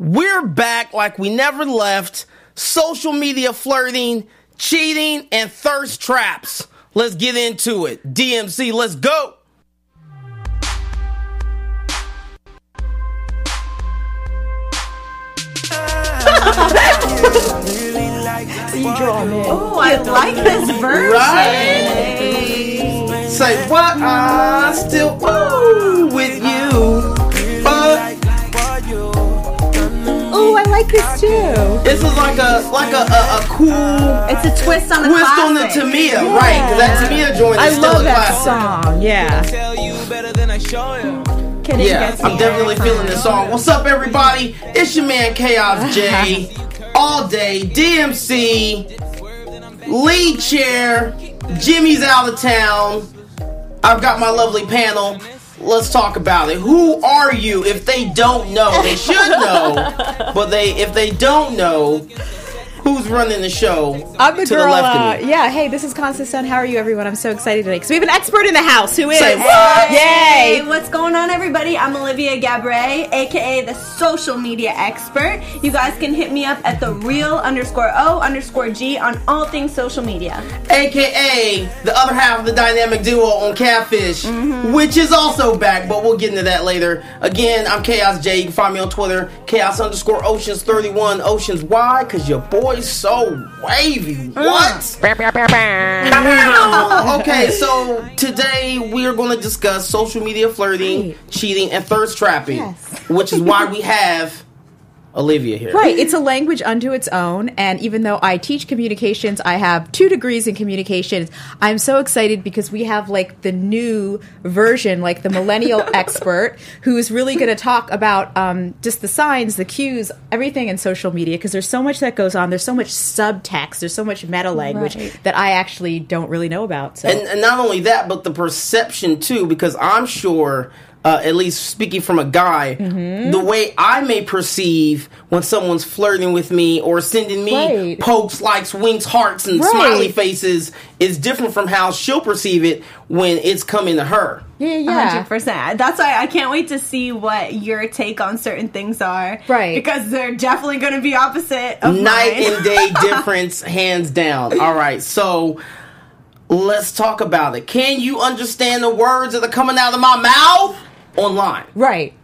We're back like we never left. Social media flirting, cheating, and thirst traps. Let's get into it. DMC, let's go. Oh, I like this version. Right? Say what? I still ooh like this too. this is like a like a, a, a cool It's a twist on the twist on the classic. Tamia, right? Because that Tamia joint is I still love a that classic. song. Yeah. Tell you better than I show you. Kidding Yeah, gets I'm definitely feeling this song. What's up, everybody? It's your man Kaaos J. All day, DMC, lead chair. Jimmy's out of town. I've got my lovely panel. Let's talk about it. Who are you? If they don't know, they should know. But they, if they don't know, who's running the show? I'm the to girl. the left uh, of me. yeah. Hey, this is Constance Dunn. How are you, everyone? I'm so excited today because we have an expert in the house. Who is? Say what? Hey, Yay! what's going on, everybody? I'm Olivia Gabaree, aka the social media expert. You guys can hit me up at the real underscore O underscore G on all things social media. aka the other half of the dynamic duo on Catfish, which is also back, but we'll get into that later. Again, I'm Kaaos J. You can find me on Twitter, Kaaos underscore Oceans 31. Oceans, why? Because your boy's so wavy. What? okay, so today we are going to discuss social media flirting, cheating, and thirst trapping, Yes. which is why we have Olivia here. Right, it's a language unto its own, and even though I teach communications, I have two degrees in communications. I'm so excited because we have like the new version, like the millennial expert, who is really going to talk about um, just the signs, the cues, everything in social media. Because there's so much that goes on. There's so much subtext. There's so much meta language Right. that I actually don't really know about. So. and, and not only that, but the perception too, because I'm sure, uh, at least speaking from a guy, Mm-hmm. the way I may perceive when someone's flirting with me or sending me Right. pokes, likes, winks, hearts, and Right. smiley faces is different from how she'll perceive it when it's coming to her. yeah, yeah. 100%. That's why I can't wait to see what your take on certain things are. Right. Because they're definitely going to be opposite of Night mine. and day difference, hands down. All right, so let's talk about it. Can you understand the words that are coming out of my mouth online? Right.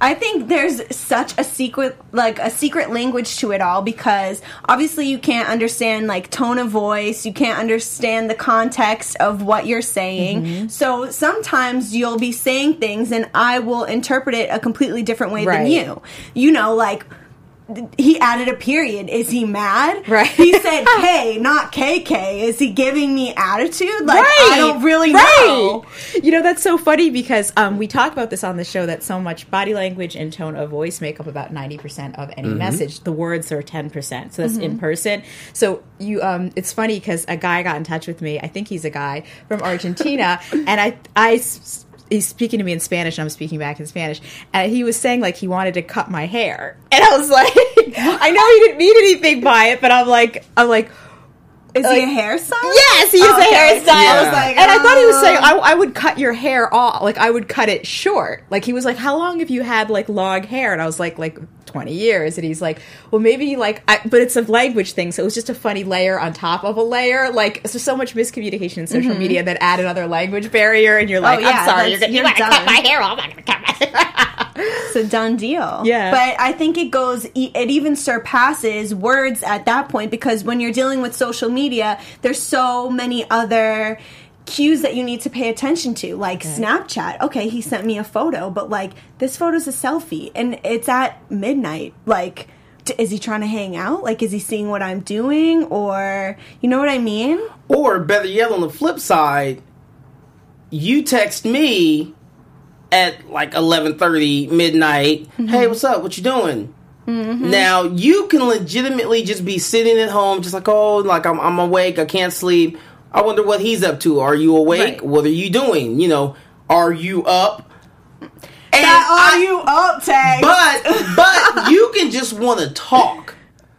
I think there's such a secret like a secret language to it all because obviously you can't understand like tone of voice, you can't understand the context of what you're saying. Mm-hmm. So sometimes you'll be saying things and I will interpret it a completely different way than you. You know, like he added a period. Is he mad? Right. He said K, not KK. Is he giving me attitude? Like right. I don't really right. know. You know, that's so funny because um, we talk about this on the show that so much body language and tone of voice make up about 90% of any message. The words are 10%. So that's in person. So you, um, it's funny because a guy got in touch with me. I think he's a guy from Argentina. and I, I, s- He's speaking to me in Spanish, and I'm speaking back in Spanish. And he was saying like he wanted to cut my hair, and I was like, I know he didn't mean anything by it, but I'm like, I'm like, Is he a Like- hairstyle? Yes, he is Okay. a hairstylist. I was like, and I thought he was saying oh. I, I would cut your hair off, like I would cut it short. Like he was like, "How long have you had like long hair?" And I was like, "Like twenty years." And he's like, "Well, maybe like, I, but it's a language thing, so it was just a funny layer on top of a layer. Like, there's so much miscommunication in social media that add another language barrier, and you're like, Mm-hmm. Oh, yeah, I'm sorry, you're that's- gonna you you're want to cut my hair off? I'm not gonna cut my hair." It's a done deal. Yeah. But I think it goes, e- it even surpasses words at that point because when you're dealing with social media, there's so many other cues that you need to pay attention to, like Snapchat. Okay, he sent me a photo, but like this photo's a selfie and it's at midnight. Like, d- is he trying to hang out? Like, is he seeing what I'm doing? Or, you know what I mean? Or better yet, on the flip side, you text me at like eleven thirty midnight. Mm-hmm. Hey, what's up? What you doing? Mm-hmm. Now you can legitimately just be sitting at home, just like oh, like I'm I'm awake, I can't sleep. I wonder what he's up to. Are you awake? Right. What are you doing? You know, are you up? And That are I- you up, Tag? but but you can just want to talk.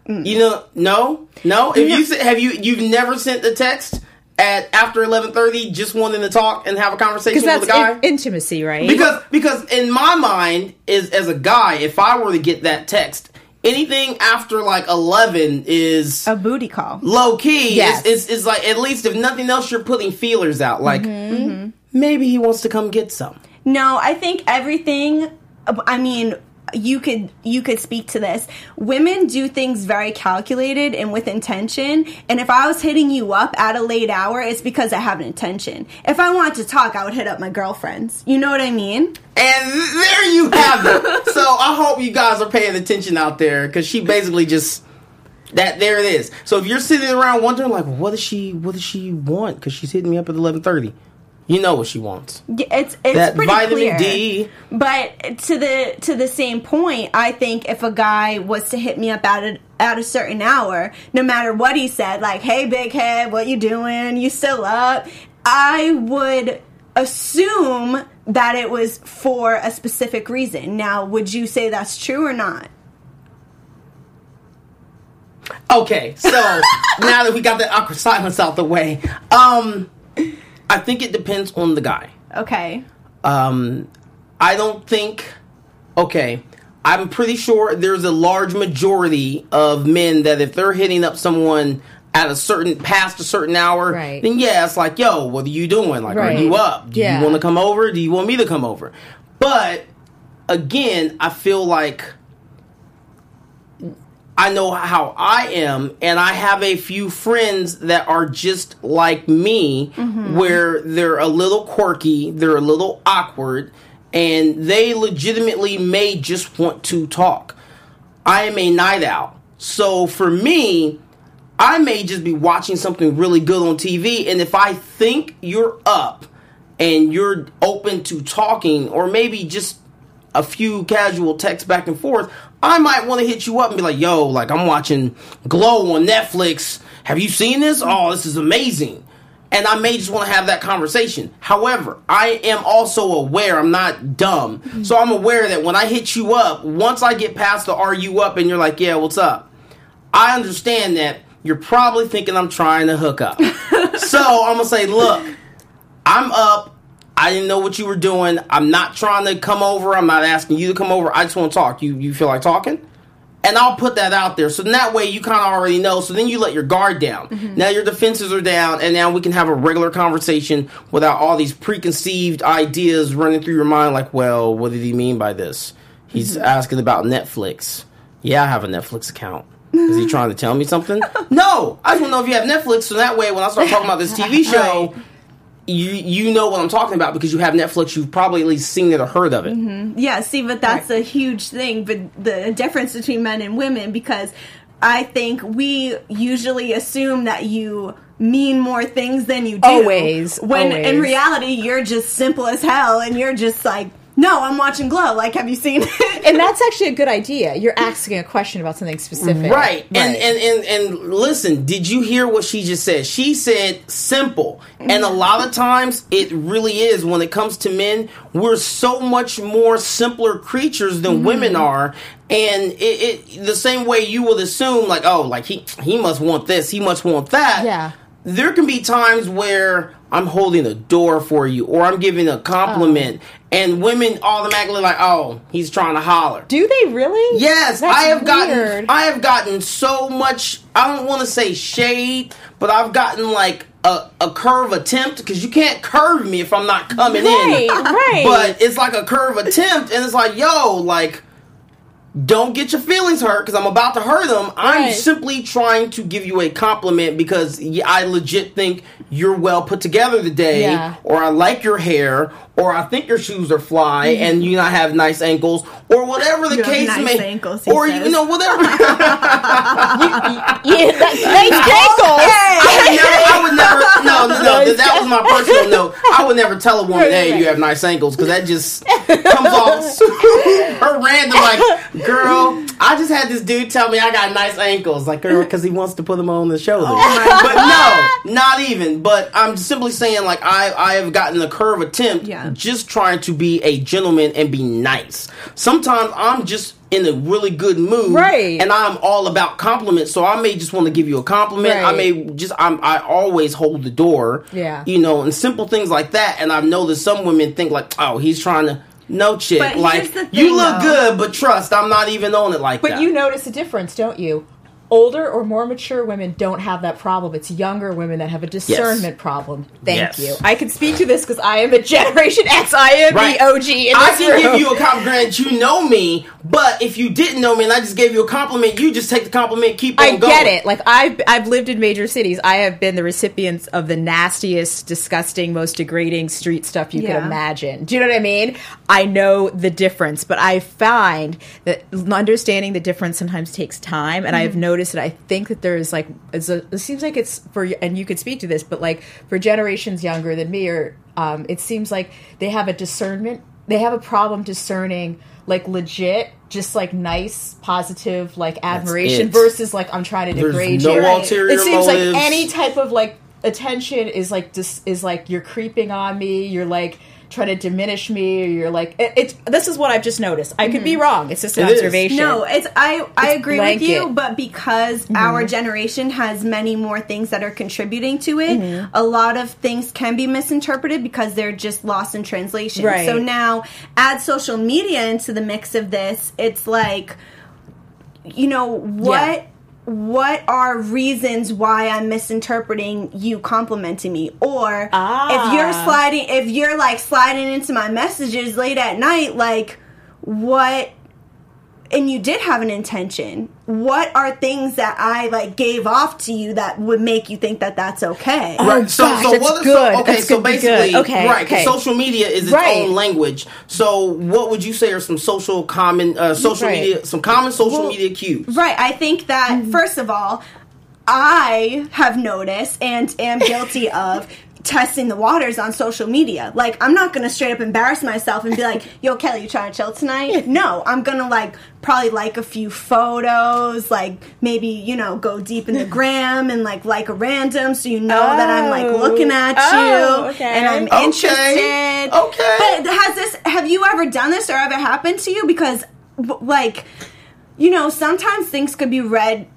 Mm. You know, no, no. If you have you you've never sent the text at after eleven thirty, just wanting to talk and have a conversation with a guy. in- intimacy, right? because because in my mind, is as a guy, if I were to get that text, anything after like eleven is A booty call. low key. Yes. It's, it's, it's like at least if nothing else, you're putting feelers out. Like Mm-hmm. maybe he wants to come get some. No, I think everything. I mean, you could you could speak to this. Women do things very calculated and with intention. And if I was hitting you up at a late hour, it's because I have an intention. If I wanted to talk, I would hit up my girlfriends. You know what I mean? And there you have it. so I hope you guys are paying attention out there because she basically just that there it is. So if you're sitting around wondering like, what does she what does she want? Because she's hitting me up at eleven thirty. You know what she wants. Yeah, It's it's That pretty vitamin clear. D. But to the to the same point, I think if a guy was to hit me up at a at a certain hour, no matter what he said, like "Hey, big head, what you doing? You still up?" I would assume that it was for a specific reason. Now, would you say that's true or not? Okay, so now that we got that awkward silence out the way, um, I think it depends on the guy. Okay. Um, I don't think. Okay, I'm pretty sure there's a large majority of men that if they're hitting up someone at a certain past a certain hour, Right. then yeah, it's like, yo, what are you doing? Like, Right. are you up? Do Yeah. you want to come over? Do you want me to come over? But again, I feel like I know how I am, and I have a few friends that are just like me, mm-hmm. where they're a little quirky, they're a little awkward, and they legitimately may just want to talk. I am a night owl. So for me, I may just be watching something really good on TV, and if I think you're up and you're open to talking, or maybe just a few casual texts back and forth, I might want to hit you up and be like, yo, like I'm watching Glow on Netflix. Have you seen this? Oh, this is amazing. And I may just want to have that conversation. However, I am also aware, I'm not dumb. So I'm aware that when I hit you up, once I get past the are you up and you're like, yeah, what's up? I understand that you're probably thinking I'm trying to hook up. so I'm gonna say, look, I'm up. I didn't know what you were doing. I'm not trying to come over. I'm not asking you to come over. I just want to talk. You you feel like talking? And I'll put that out there. So then that way you kind of already know. So then you let your guard down. Mm-hmm. Now your defenses are down, and now we can have a regular conversation without all these preconceived ideas running through your mind. Like, well, what did he mean by this? He's mm-hmm. asking about Netflix. Yeah, I have a Netflix account. Is he trying to tell me something? No, I just want to know if you have Netflix. So that way, when I start talking about this TV show, you you know what I'm talking about because you have Netflix. You've probably at least seen it or heard of it. Mm-hmm. Yeah, see, but that's a huge thing. But the difference between men and women, because I think we usually assume that you mean more things than you do. Always, When in reality, you're just simple as hell, and you're just like, no, I'm watching Glow. Like, have you seen it? And that's actually a good idea. You're asking a question about something specific. Right. And, and and and listen, did you hear what she just said? She said simple. And a lot of times it really is when it comes to men, we're so much more simpler creatures than mm-hmm. women are. And it, it the same way you would assume like, oh, like he he must want this, he must want that. Yeah. There can be times where I'm holding a door for you or I'm giving a compliment oh. and women automatically like, oh, he's trying to holler. Do they really? Yes, That's I have gotten. I have gotten so much I don't want to say shade, but I've gotten like a, a curve attempt because you can't curve me if I'm not coming Right, in. right. But it's like a curve attempt and it's like, yo, like don't get your feelings hurt because I'm about to hurt them. I'm Right. simply trying to give you a compliment because I legit think you're well put together today, Yeah. or I like your hair, or I think your shoes are fly mm-hmm. and you not have nice ankles, or whatever the You have case nice may, ankles, he or you know whatever. Yeah, that, nice ankles. I would never, I would never. No, no, no. That, that was my personal note. I would never tell a woman, "Hey, you have nice ankles," because that just comes off super random. Like, girl, I just had this dude tell me I got nice ankles. Like, girl, because he wants to put them on the shoulder. but no, not even. But I'm simply saying, like, I I have gotten a curve attempt, Yeah. Just trying to be a gentleman and be nice. Sometimes I'm just in a really good mood, Right. And I'm all about compliments, so I may just want to give you a compliment. I may just I'm I always hold the door. Yeah. You know, and simple things like that. And I know that some women think like, oh, he's trying to No chick. But like the you look though. good, but trust, I'm not even on it like But that. But you notice a difference, don't you? Older or more mature women don't have that problem. It's younger women that have a discernment problem. Thank Yes. you. I can speak to this because I am a Generation X. I am Right. the OG in I can room. give you a compliment. You know me, but if you didn't know me and I just gave you a compliment, you just take the compliment, keep on I going. get it. Like I've I've lived in major cities. I have been the recipients of the nastiest, disgusting, most degrading street stuff you Yeah. could imagine. Do you know what I mean? I know the difference, but I find that understanding the difference sometimes takes time, and Mm-hmm. I've noticed that I think that there is like a, it seems like it's for and you could speak to this, but like for generations younger than me, or um, it seems like they have a discernment. They have a problem discerning like legit, just like nice, positive, like admiration versus like I'm trying to There's degrade no you. ulterior It seems motives. like any type of like attention is like dis- is like you're creeping on me. You're like trying to diminish me, or you're like it, it's. This is what I've just noticed. I could be wrong. It's just an It is. observation. No, it's I I It's agree with you, but because our generation has many more things that are contributing to it, Mm-hmm. a lot of things can be misinterpreted because they're just lost in translation. Right. So now add social media into the mix of this, it's like you know, what Yeah. What are reasons why I'm misinterpreting you complimenting me? Or Ah. if you're sliding if you're like sliding into my messages late at night, like what and you did have an intention what are things that i like gave off to you that would make you think that that's okay Right. so, Oh, gosh, so that's what? good. So, okay. That's so good to be good. basically, Okay, right. 'cause okay. Social media is its Right. own language. So, what would you say are some social common, uh, social Right. media, some common social Well, media cues? right i think that Mm-hmm. first of all i have noticed and am guilty of testing the waters on social media like i'm not gonna straight up embarrass myself and be like yo kelly you trying to chill tonight no i'm gonna like probably like a few photos like maybe you know go deep in the gram and like like a random so you know that i'm like Oh. looking at Oh, you okay. and i'm Okay. interested Okay. but has this have you ever done this or ever happened to you because like you know sometimes things could be read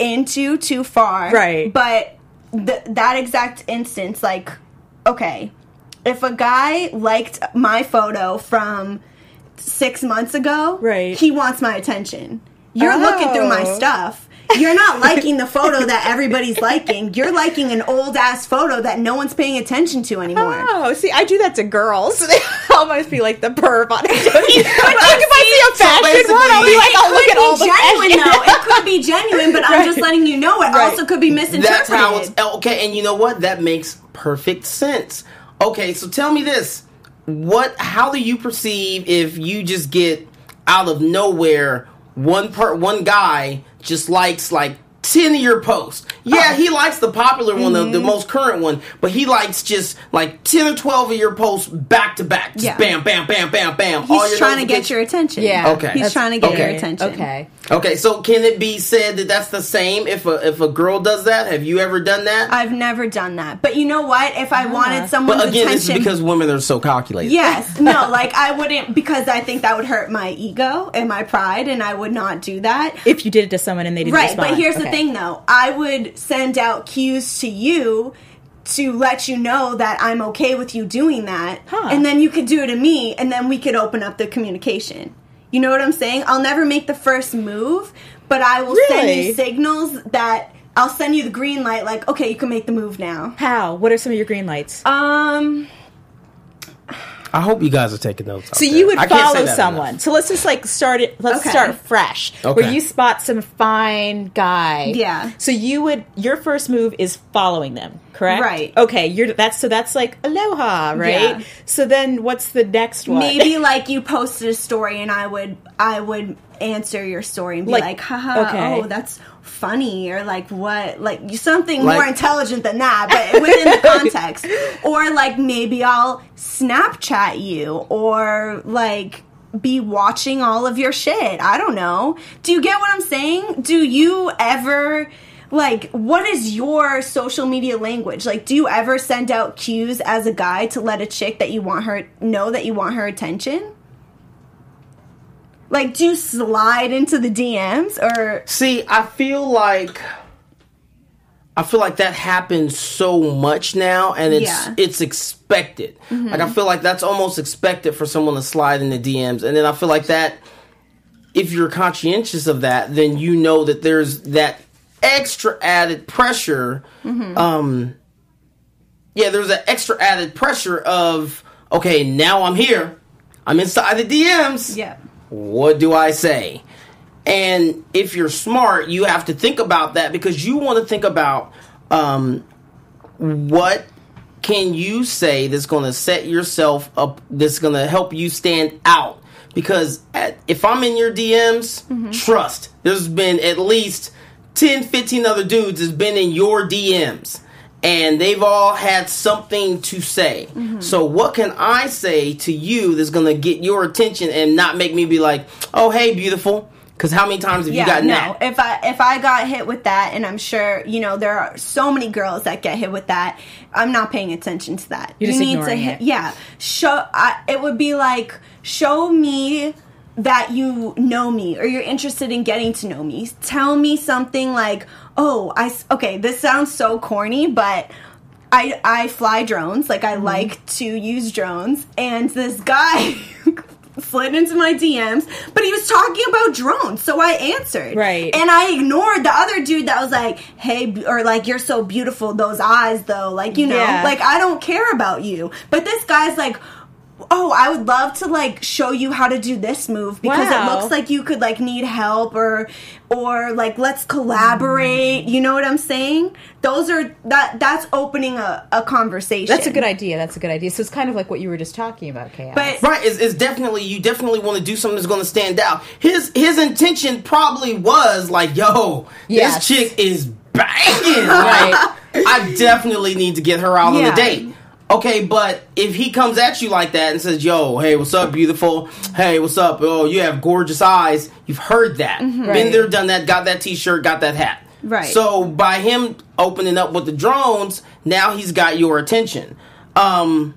into too far Right. but th- that exact instance like okay if a guy liked my photo from six months ago Right. he wants my attention you're looking through my Oh. stuff you're not liking the photo that everybody's liking you're liking an old ass photo that no one's paying attention to anymore Oh, see, I do that to girls. So they almost be like the perv on it. like, if I see a fashion basically- one, I'll be like, I'll look at all be the genuine fashion. though. It could be genuine, but I'm just letting you know it Right. also could be misinterpreted. That's how it's oh, okay. And you know what? That makes perfect sense. Okay, so tell me this: what? How do you perceive if you just get out of nowhere one per one guy just likes like. 10 of your posts. Yeah, he likes the popular one, the, the Mm-hmm. most current one, but he likes just like 10 or 12 of your posts back to back. Just Yeah. bam, bam, bam, bam, bam. all He's your trying to get your attention. Yeah. Okay. He's That's- trying to get okay. your attention. Okay. Okay, so can it be said that that's the same if a if a girl does that? Have you ever done that? I've never done that. But you know what? If I wanted someone's But again, this is attention. because women are so calculated. Yes, no, like I wouldn't because I think that would hurt my ego and my pride, and I would not do that. If you did it to someone and they didn't Right, respond. but here's the Okay. Thing though. I would send out cues to you to let you know that I'm okay with you doing that. Huh. And then you could do it to me and then we could open up the communication. You know what I'm saying? I'll never make the first move, but I will send you signals that I'll send you the green light like, okay, you can make the move now. How? What are some of your green lights? Um I hope you guys are taking notes. So you would I can't say follow someone. enough. So let's just like start it. Let's Okay. start fresh. Okay. Where you spot some fine guy. Yeah. So you would your first move is following them, correct? Right. Okay. You're that's so that's like aloha, right? Yeah. So then what's the next one? maybe like you posted a story and I would I would answer your story and be Like, like, haha, okay. oh that's funny or like what like something Like- more intelligent than that, but within the context. Or like maybe I'll Snapchat you or like be watching all of your shit. I don't know. Do you get what I'm saying? Do you ever like what is your social media language? Like do you ever send out cues as a guy to let a chick that you want her know that you want her attention? Like do you slide into the DMs or See, I feel like I feel like that happens so much now, and it's Yeah. it's expected. Like I feel like that's almost expected for someone to slide in the DMs, and then I feel like that if you're conscientious of that, then you know that there's that extra added pressure. Um, yeah, there's an extra added pressure of okay, now I'm here, I'm inside the DMs Yeah. What do I say? And if you're smart, you have to think about that because you want to think about um, what can you say that's going to set yourself up, that's going to help you stand out. Because at, if I'm in your DMs, trust, there's been at least 10, 15 other dudes that's been in your DMs. And they've all had something to say. Mm-hmm. So, what can I say to you that's gonna get your attention and not make me be like, "Oh, hey, beautiful"? Because how many times have you gotten no. that? If I if I got hit with that, and I'm sure you know there are so many girls that get hit with that, I'm not paying attention to that. You're just you need to ignoring hit, it. yeah. Show. I, it would be like show me that you know me or you're interested in getting to know me. Tell me something like, oh, I okay. This sounds so corny, but. I, I fly drones, like Mm-hmm. I like to use drones, and this guy slid into my DMs, but he was talking about drones, so I answered. Right. And I ignored the other dude that was like, hey, or like, you're so beautiful, those eyes, though. Like, you know, Yeah. like, I don't care about you. But this guy's like, oh, I would love to like show you how to do this move because Wow. it looks like you could like need help or, or like, let's collaborate. You know what I'm saying? Those are, that, that's opening a, a conversation. That's a good idea. That's a good idea. So it's kind of like what you were just talking about, Kaaos. But- Right, it's, it's definitely you definitely want to do something that's going to stand out. His his intention probably was like, "Yo, Yes. this chick is banging. Right, I definitely need to get her out on Yeah. a date." Okay, but if he comes at you like that and says, "Yo, hey, what's up, beautiful? Hey, what's up? Oh, you have gorgeous eyes." You've heard that, been Right. there, done that, got that T-shirt, got that hat. Right. So by him opening up with the drones, now he's got your attention. Um,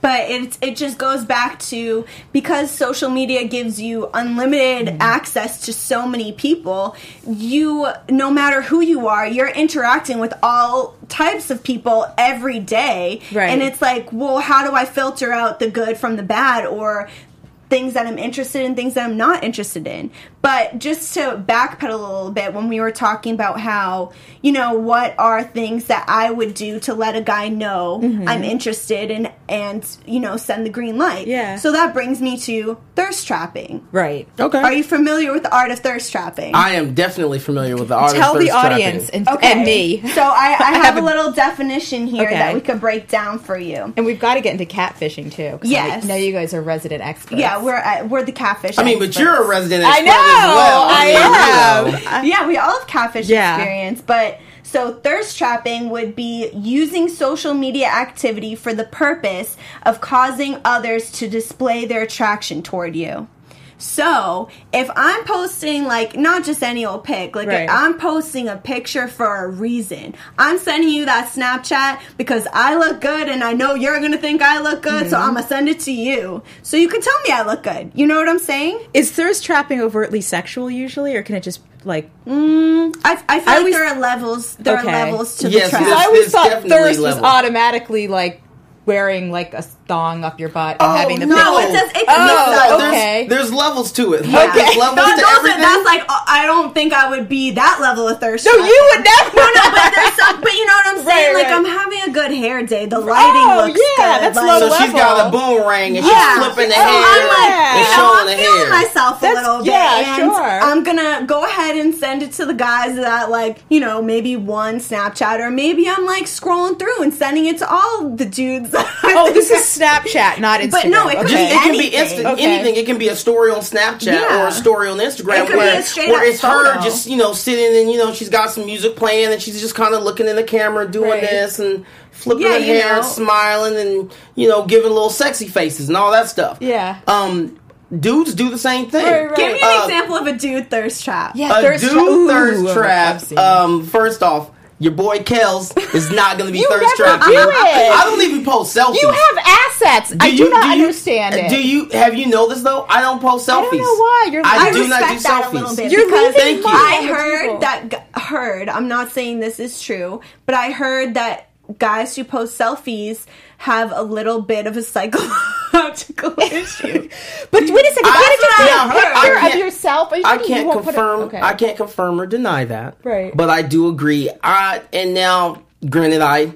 but it it just goes back to because social media gives you unlimited Mm-hmm. access to so many people you no matter who you are you're interacting with all types of people every day Right. and it's like well how do i filter out the good from the bad or things that I'm interested in, things that I'm not interested in. But just to backpedal a little bit, when we were talking about how, you know, what are things that I would do to let a guy know I'm interested in and, you know, send the green light. Yeah. So that brings me to thirst trapping. right. okay. Are you familiar with the art of thirst trapping? I am definitely familiar with the art Tell of the thirst audience trapping. and, and me. So I, I have, have a a- little definition here Okay. that we could break down for you. And we've got to get into catfishing too. Yes. I know you guys are resident experts. Yeah, we're uh, we're the catfish. I mean, but you're a resident I expert know. As oh, well. I know. yeah, we all have catfish Yeah. experience, but so thirst trapping would be using social media activity for the purpose of causing others to display their attraction toward you. So, if I'm posting like not just any old pic, like Right. I'm posting a picture for a reason. I'm sending you that Snapchat because I look good and I know you're going to think I look good, so Mm-hmm. I'm going to send it to you. So you can tell me I look good. You know what I'm saying? Is thirst trapping overtly sexual usually, or can it just like? I, I feel like always- there are levels. There Okay. are levels to Yes, the trap. there's- I always thought definitely thirst was automatically like wearing like a thong up your butt and Oh, having the no, no, picture. it does. It Oh, be subtle. There's, Okay. there's levels to it. Yeah. Like, there's levels That- to those are- that's like uh, I don't think I would be that level of thirst. No, trapping. you would never. No, no, but there's some. But you know what I'm saying? Right, like right. I'm having a good hair day. The lighting Oh, looks yeah, good. that's like, low so she's got a boomerang and Yeah. she's flipping the So hair I'm like, and you know, showing I'm the feeling hair. myself a That's- little bit, yeah, and sure. I'm gonna go ahead and send it to the guys that like, you know, maybe one Snapchat or maybe I'm like scrolling through and sending it to all the dudes. Oh, this is Snapchat, not Instagram. But no, it could Just, be it can be anything. instant, Okay. anything. It can be a story on Snapchat Yeah. or a story on Instagram could where, where up it's her just you know sitting and you know she's got some music playing and she's just kind of looking in the camera doing Right. this and flipping Yeah, her hair, know. smiling and you know giving little sexy faces and all that stuff. Yeah. Um, dudes do the same thing. Right, right. Give me an Uh, example of a dude thirst trap. Yeah, a thirst dude tra- thirst I've trap. Um, first off, your boy Kels is not going to be You thirst never trapping. do it. I don't even post selfies. you have assets. I do not understand it. Do you have you noticed though? I don't post selfies. I don't know why. You're- I, I do not do that selfies. a bit You're because leaving Thank you. I heard that heard, I'm not saying this is true, but I heard that guys who post selfies have a little bit of a psychological issue. But wait a second, I- can't it just be I- a picture of can't- yourself? You I can't put confirm. okay. I can't confirm or deny that. Right. But I do agree. I and now, granted, I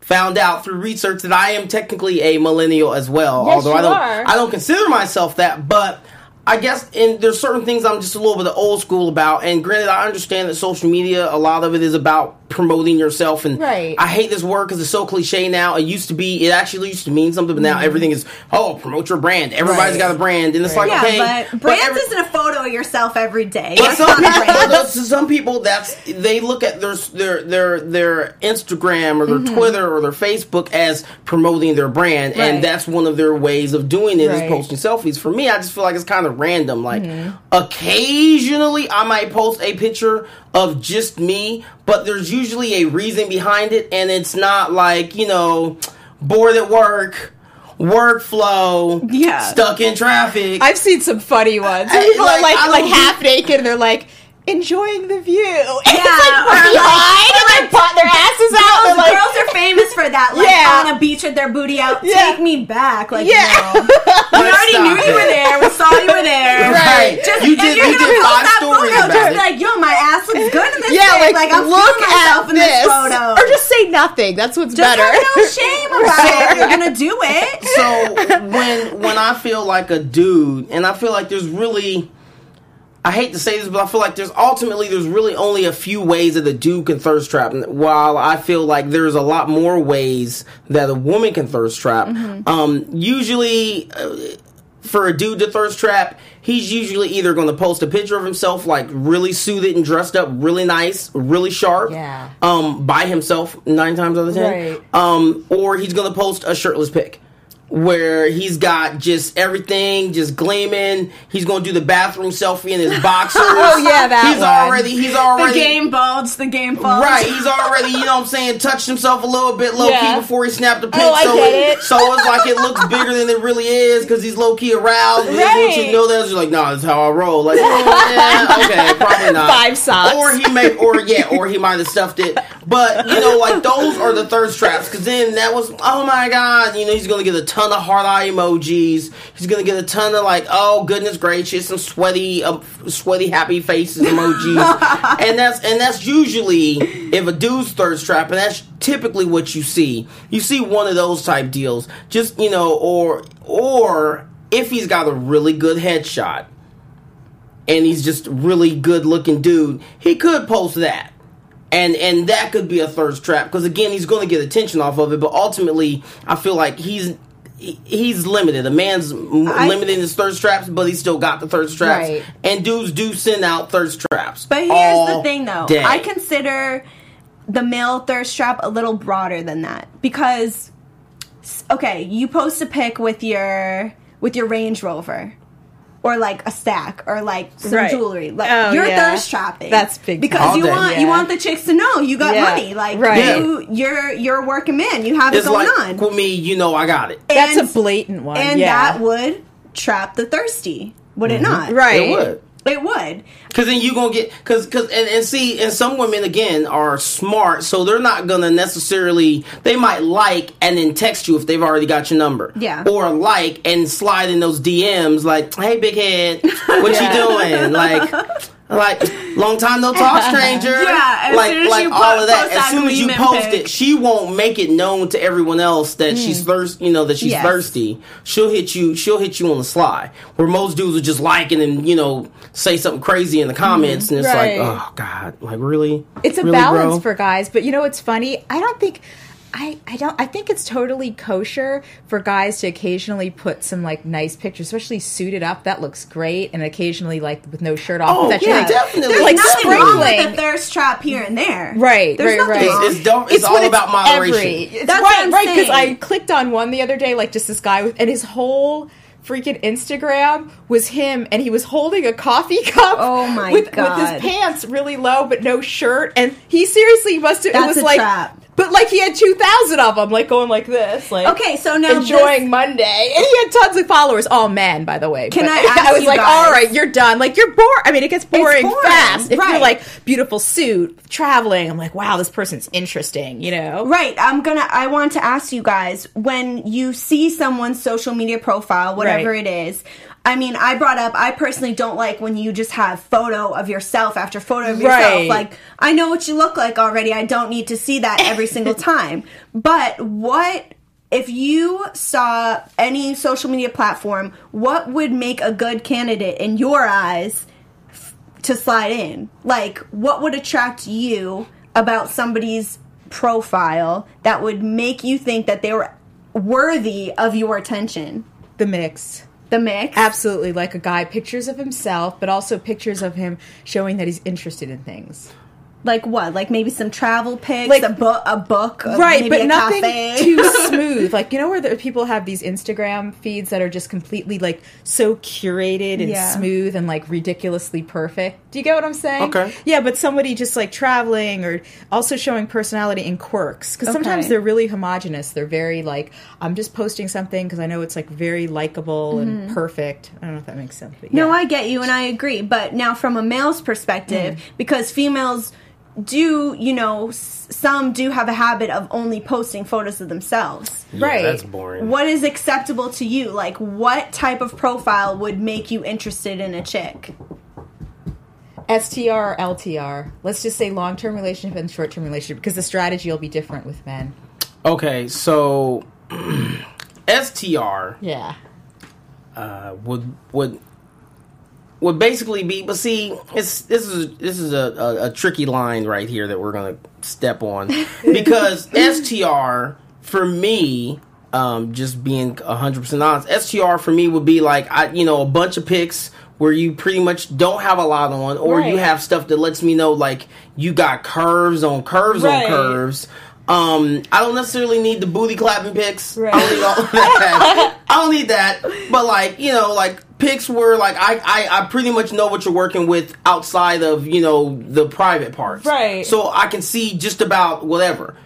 found out through research that I am technically a millennial as well. Yes, although I don't, are. I don't consider myself that. But I guess and there's certain things I'm just a little bit old school about. And granted, I understand that social media, a lot of it is about promoting yourself. And Right. I hate this word because it's so cliche now. It used to be, it actually used to mean something, but now everything is, oh, promote your brand. Everybody's Mm-hmm. Right. got a brand, and it's Right. like, Yeah, okay, but brands every- isn't a photo of yourself every day. but some people, brand. that's- some people, that's they look at their their their their Instagram or their Mm-hmm. Twitter or their Facebook as promoting their brand, Right. and that's one of their ways of doing it is Right. posting selfies. For me, I just feel like it's kind of random. Like Mm-hmm. occasionally, I might post a picture of just me, but there's usually a reason behind it, and it's not like you know bored at work. Workflow, Yeah. stuck in traffic. I've seen some funny ones. I- People like, are like like half naked and they're like enjoying the view. And Yeah, it's like or from like- behind and they put their asses out. Girls, They're like, girls are famous for that, like Yeah. on a beach with their booty out. Yeah. Take me back, like Yeah. no. We already Stop knew you were there. We saw you were there. Right. Just, You did- you're you gonna did post five stories photo, about just it. be like, yo, my ass looks good in this. yeah, pic. like, like I'm look feeling myself at in this, this photo. or just say nothing. That's what's Just better. have no shame about it. You're gonna do it. so when when I feel like a dude, and I feel like there's really, I hate to say this, but I feel like there's ultimately there's really only a few ways that a dude can thirst trap. While I feel like there's a lot more ways that a woman can thirst trap. Um, usually. Uh, for a dude to thirst trap, he's usually either going to post a picture of himself, like really suited and dressed up, really nice, really sharp, Yeah. um, by himself nine times out of ten, Right. um, or he's gonna post a shirtless pic where he's got just everything just gleaming. He's gonna do the bathroom selfie in his boxers. Oh, yeah, that he's one. already he's already The game bulge. The game falls. Right, he's already, you know what I'm saying, touched himself a little bit low Yeah. key before he snapped the oh, pic. Oh, so, get it. so it's like it looks bigger than it really is because he's low key aroused. Then once you know that, you're like, nah, that's how I roll. Like, yeah, okay, probably not. Five socks. Or he may, or yeah, or he might have stuffed it. But, you know, like those are the thirst traps because then that was, oh my God, you know, he's going to get a ton of heart eye emojis. He's to get a ton of like, oh goodness gracious, some sweaty, uh, sweaty happy faces emojis. and that's, and that's usually if a dude's thirst trap, and that's typically what you see. You see one of those type deals. Just, you know, or, or if he's got a really good headshot and he's just really good looking dude, he could post that. And and that could be a thirst trap because again he's going to get attention off of it, but ultimately I feel like he's he- he's limited. A man's I- limited in his thirst traps, but he still got the thirst traps. Right. And dudes do send out thirst traps. But here's the thing, though. day. I consider the male thirst trap a little broader than that because, okay, you post a pic with your with your Range Rover. Or like a stack, or like some Right. jewelry. Like Oh, you're yeah. thirst trapping. That's big because time. you All day. want you want the chicks to know you got Yeah. money. Like Right. you, you're you're a working man. You have it's it going like on. with me, you know, I got it. That's And- a blatant one. and yeah. that would trap the thirsty, would it mm-hmm. not? right. It would. It would. Cause then you gonna get cause cause and, and see and some women again are smart so they're not gonna necessarily they might like and then text you if they've already got your number Yeah. or like and slide in those DMs like hey big head what you doing like like long time no talk stranger. Yeah, like like all po- of that. as soon as you post it she won't make it known to everyone else that she's hmm. thirst you know that she's Yes. thirsty. She'll hit you she'll hit you on the sly where most dudes are just liking and you know say something crazy in the mm-hmm. comments and it's Right. like oh god. Like really? It's a Really, balance bro? for guys but you know what's funny? I don't think I, I don't I think it's totally kosher for guys to occasionally put some like nice pictures, especially suited up. That looks great, and occasionally like with no shirt off. Oh, That's yeah, like- definitely. There's like nothing wrong with a thirst trap here and there. Right, There's right, right. wrong. it's, it's, don't, it's when all about moderation every- That's right, what I'm right. Because. I clicked on one the other day, like just this guy with, and his whole freaking Instagram was him, and he was holding a coffee cup. Oh my with, God. With his pants really low, but no shirt, and he seriously must have. it That's was a like. trap. But like he had two thousand of them, like going like this, like Okay, so now enjoying this- Monday, and he had tons of followers, oh, all men, by the way. Can But I ask I was like, guys- all right, you're done. Like you're bored. I mean, it gets boring, boring, fast. If you're like beautiful suit, traveling, I'm like, wow, this person's interesting. You know, Right. I'm gonna. I want to ask you guys when you see someone's social media profile, whatever Right. it is. I mean, I brought up. I personally don't like when you just have photo of yourself after photo of yourself. Right. Like, I know what you look like already. I don't need to see that every single time. But what if you saw any social media platform? What would make a good candidate in your eyes to slide in? Like, what would attract you about somebody's profile that would make you think that they were worthy of your attention? the mix. The mix? Absolutely, like a guy, pictures of himself, but also pictures of him showing that he's interested in things. Like what? Like maybe some travel pics, Like- a book, a book, uh, right, maybe but a nothing cafe. too smooth. Like you know where the people have these Instagram feeds that are just completely like so curated and Yeah. smooth and like ridiculously perfect. Do you get what I'm saying? Okay. Yeah, but somebody just like traveling or also showing personality and quirks because sometimes Okay. they're really homogenous. They're very like I'm just posting something because I know it's like very likable and perfect. I don't know if that makes sense. But Mm-hmm. No. I get you and I agree. But now, from a male's perspective, Mm. because females do, you know, some do have a habit of only posting photos of themselves. Yeah, Right. that's boring. What is acceptable to you? Like, what type of profile would make you interested in a chick? STR or LTR. Let's just say long term relationship and short term relationship because the strategy will be different with men. Okay, so STR Yeah. uh, would would would basically be, but see, it's this is this is a, a, a tricky line right here that we're gonna step on because STR for me, um, just being hundred percent honest, STR for me would be like I, you know, a bunch of pics where you pretty much don't have a lot on, or you have stuff that lets me know like you got curves on curves Right. on curves. Um, I don't necessarily need the booty clapping pics. I Right. don't need all that. I don't need that. But like, you know, like pics where like I, I I pretty much know what you're working with outside of, you know, the private parts. Right. So I can see just about whatever.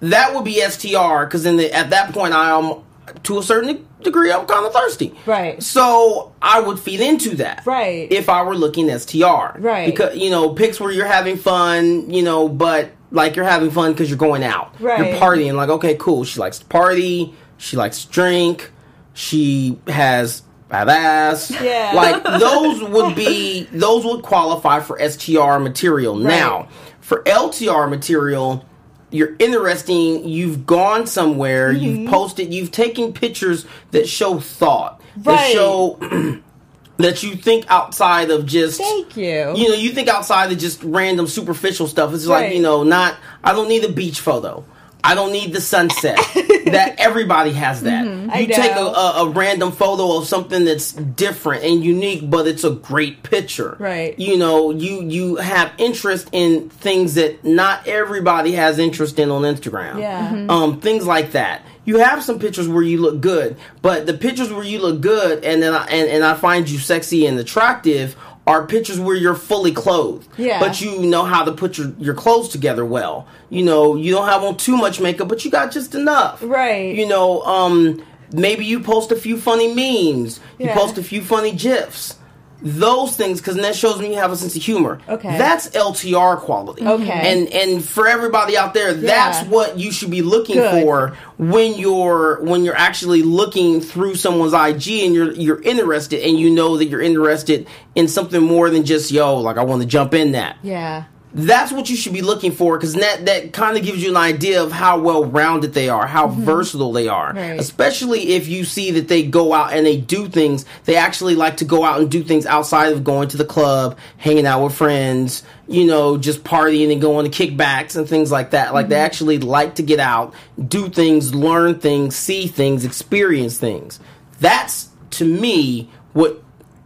That would be STR because then the, at that point I am to a certain degree I'm kind of thirsty. Right. So I would feed into that. Right. If I were looking STR. Right. Because you know pics where you're having fun, you know, but like you're having fun because you're going out. Right. You're partying. Like okay, cool. She likes to party. She likes to drink. She has fat ass. Yeah. Like those would be those would qualify for STR material. Now for LTR material. You're interesting. You've gone somewhere. Mm-hmm. You've posted. You've taken pictures that show thought. Right. That show that you think outside of just Thank you. you know you think outside of just random superficial stuff it's like you know not i don't need a beach photo i don't need the sunset that everybody has that Mm-hmm. I you take a, a, a random photo of something that's different and unique but it's a great picture Right. you know you you have interest in things that not everybody has interest in on instagram Yeah. Mhm. um, things like that. You have some pictures where you look good, but the pictures where you look good and then I, and, and I find you sexy and attractive are pictures where you're fully clothed. Yeah. But you know how to put your, your clothes together well. You know, you don't have on too much makeup, but you got just enough. Right. You know, um, maybe you post a few funny memes. You Yeah. post a few funny gifs. Those things, because that shows me you have a sense of humor. Okay. That's LTR quality. Mm-hmm. Okay. And and for everybody out there, that's what you should be looking Good. for when you're when you're actually looking through someone's IG and you're you're interested and you know that you're interested in something more than just yo, like I want to jump in that. Yeah. That's what you should be looking for because that that kind of gives you an idea of how well rounded they are, how versatile they are. Mm-hmm. Right. Especially if you see that they go out and they do things. They actually like to go out and do things outside of going to the club, hanging out with friends, you know, just partying and going to kickbacks and things like that. Like they Mm-hmm. actually like to get out, do things, learn things, see things, experience things. That's to me what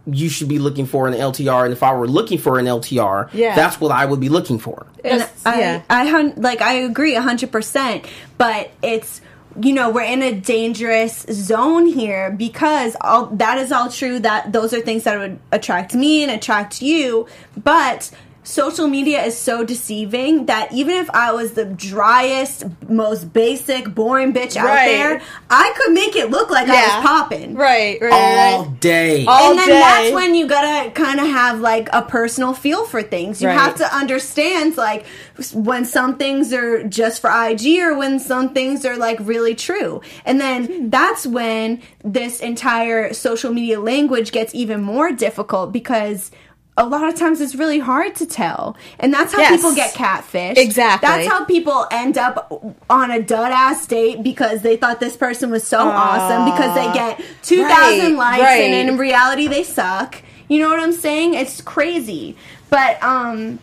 you should be looking for an LTR. And if I were looking for an LTR, Yeah. that's what I would be looking for. And I, yeah. I, hun- like I agree hundred percent, but it's you know we're in a dangerous zone here because all that is all true. That those are things that would attract me and attract you, but social media is so deceiving that even if I was the driest, most basic, boring bitch out Right. there, I could make it look like I was popping. Right, right, All right. day. All day. and then day. that's when you gotta kind of have like a personal feel for things. You Right. have to understand like when some things are just for IG or when some things are like really true. And then hmm. that's when this entire social media language gets even more difficult because a lot of times it's really hard to tell. And that's how Yes. people get catfished. Exactly. That's how people end up on a dud ass date because they thought this person was so awesome because they get 2,000 Right, likes right. and in reality they suck. You know what I'm saying? It's crazy. But um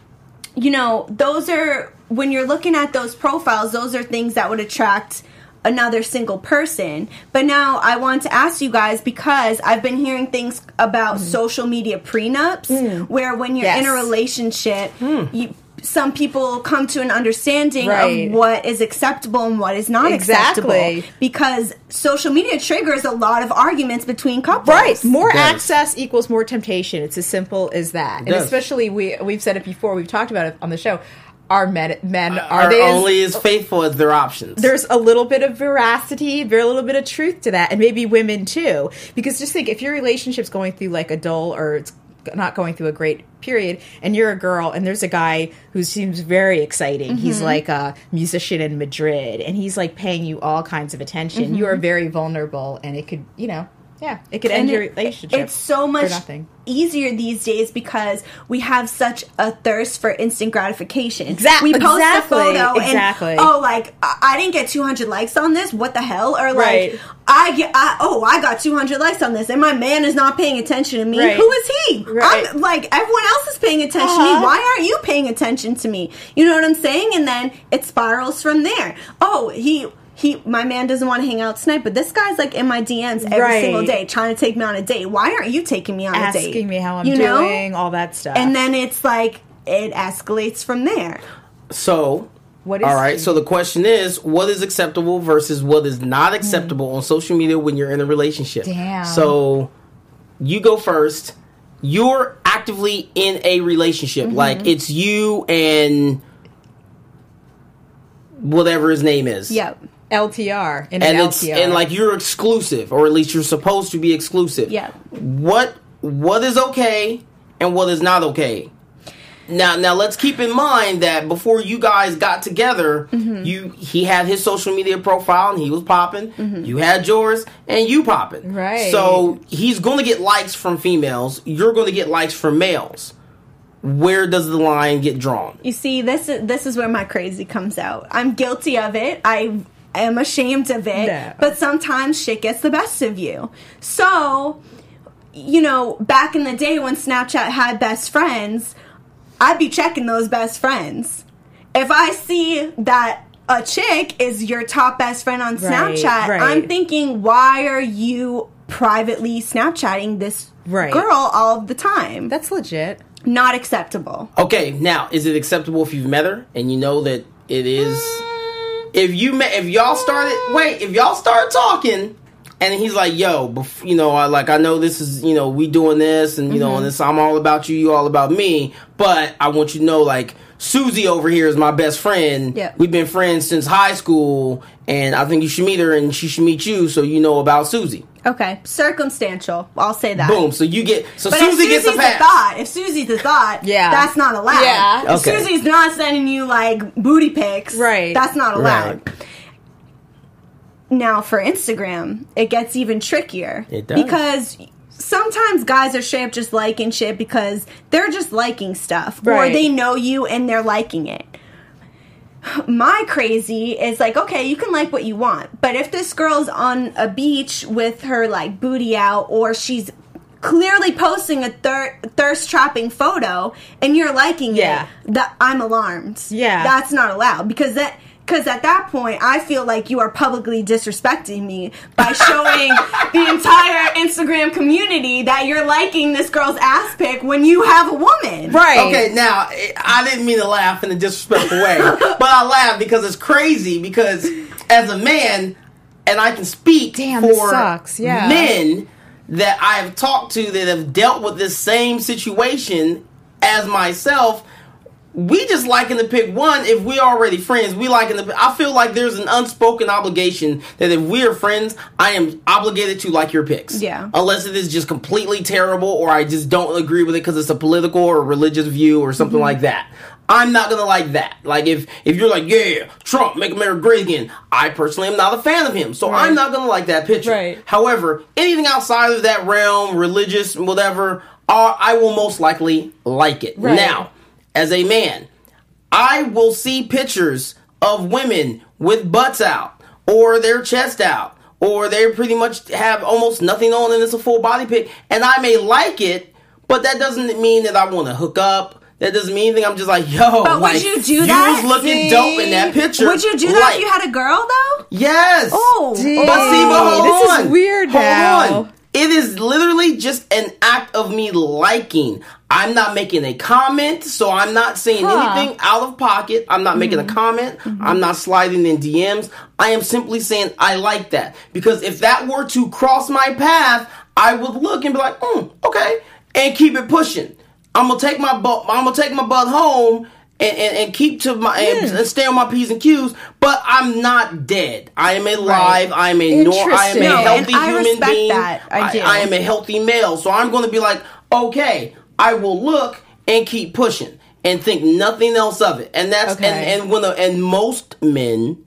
you know, those are when you're looking at those profiles, those are things that would attract another single person. But now I want to ask you guys because I've been hearing things about social media prenups where when you're in a Mm. Relationship, you some people come to an understanding Right. of what is acceptable and what is not Exactly. acceptable because social media triggers a lot of arguments between couples. Right. More access equals more temptation. It's as simple as that. and does. especially we we've said it before. We've talked about it on the show. Are men men are, are they only as faithful as their options. there's a little bit of veracity, very little bit of truth to that, and maybe women too. Because just think, if your relationship's going through like a dull or it's not going through a great period, and you're a girl, and there's a guy who seems very exciting. He's Mm-hmm. like a musician in Madrid, and he's like paying you all kinds of attention. You are very vulnerable, and it could, you know, yeah, it could end. And your it- relationship. It's so much easier these days because we have such a thirst for instant gratification. Exactly. We post exactly, a photo exactly. and oh, like I didn't get 200 likes on this. What the hell? Or like Right. I get, I, oh, I got 200 likes on this, and my man is not paying attention to me. Right. Who is he? Right. I'm like everyone else is paying attention to Uh-huh. me. Why aren't you paying attention to me? You know what I'm saying? And then it spirals from there. Oh, he. He, my man doesn't want to hang out tonight, but this guy's like in my DMs every Right. single day, trying to take me on a date. Why aren't you taking me on a date? asking me how I'm You know? doing, all that stuff. And then it's like it escalates from there. so, What is- all right. So the question is, what is acceptable versus what is not acceptable on social media when you're in a relationship? Damn. So, you go first. You're actively in a relationship, Mm-hmm. like it's you and whatever his name is. Yep. LTR in and an it's LTR. and like you're exclusive, or at least you're supposed to be exclusive. Yeah. What what is okay and what is not okay? Now now let's keep in mind that before you guys got together, Mm-hmm. you he had his social media profile and he was popping. Mm-hmm. You had yours and you popping. Right. So he's going to get likes from females. You're going to get likes from males. Where does the line get drawn? You see, this is this is where my crazy comes out. I'm guilty of it. I am ashamed of it. No. But sometimes shit gets the best of you. So, you know, back in the day when Snapchat had best friends, I'd be checking those best friends. If I see that a chick is your top best friend on Snapchat, right. I'm thinking, why are you privately Snapchatting this Right. girl all the time? That's legit. not acceptable. Okay, now is it acceptable if you've met her and you know that it is? If you met, if y'all started, wait, if y'all start talking, and he's like, "Yo, bef- you know, I like, I know this is, you know, we doing this, and you know, mm-hmm. and this, I'm all about you, you all about me, but I want you to know, like, Susie over here is my best friend. Yeah. We've been friends since high school, and I think you should meet her, and she should meet you, so you know about Susie. Okay, circumstantial. I'll say that. Boom. So you get, so But Susie if gets Susie's a a pass. thought, if Susie's a thought, Yeah. that's not allowed. Yeah. If Okay. Susie's not sending you like booty pics, Right. That's not allowed. Right. Now for Instagram, it gets even trickier. It does. because sometimes guys are straight up just liking shit because they're just liking stuff, or they know you and they're liking it. My crazy is like, okay, you can like what you want, but if this girl's on a beach with her like booty out, or she's clearly posting a thir- thirst trapping photo and you're liking Yeah. it, that I'm alarmed. Yeah. that's not allowed because that. Because at that point, I feel like you are publicly disrespecting me by showing the entire Instagram community that you're liking this girl's ass pic when you have a woman. Right. Okay, now I didn't mean to laugh in a disrespectful way, but I laugh because it's crazy. Because as a man, and I can speak Damn, for this sucks, yeah. men that I have talked to that have dealt with this same situation as myself. We just liking to pick one if we already friends. We liking to. I feel like there's an unspoken obligation that if we are friends, I am obligated to like your picks. Yeah. Unless it is just completely terrible or I just don't agree with it because it's a political or religious view or something like that. I'm not gonna like that. Like if if you're like, yeah, Trump, make America great again. I personally am not a fan of him, so I'm not gonna like that picture. Right. However, anything outside of that realm, religious, whatever, uh, I will most likely like it. Right. Now, as a man, I will see pictures of women with butts out or their chest out or they pretty much have almost nothing on and it's a full body pic and I may like it, but that doesn't mean that I want to hook up. That doesn't mean anything. I'm just like, yo, But would like, you do that? You was looking See? dope in that picture. Would you do that Like, if you had a girl though? Yes. Oh, But see, but hold This is on. weird Hold now. on. It is literally just an act of me liking. I'm not making a comment, so I'm not saying Huh. Mm-hmm. anything out of pocket. I'm not making a comment. I'm not sliding in DMs. I am simply saying I like that. Because if that were to cross my path, I would look and be like, mm, okay, and keep it pushing. I'm gonna take my butt. I'm gonna take my butt home and, and, and keep to my and, and stay on my p's and q's. But I'm not dead. I am alive. I am a nor- I am a Interesting. No, and healthy I human respect being. that. I do. I am a healthy male, so I'm going to be like, okay, I will look and keep pushing and think nothing else of it. And that's Okay. and and when the, and most men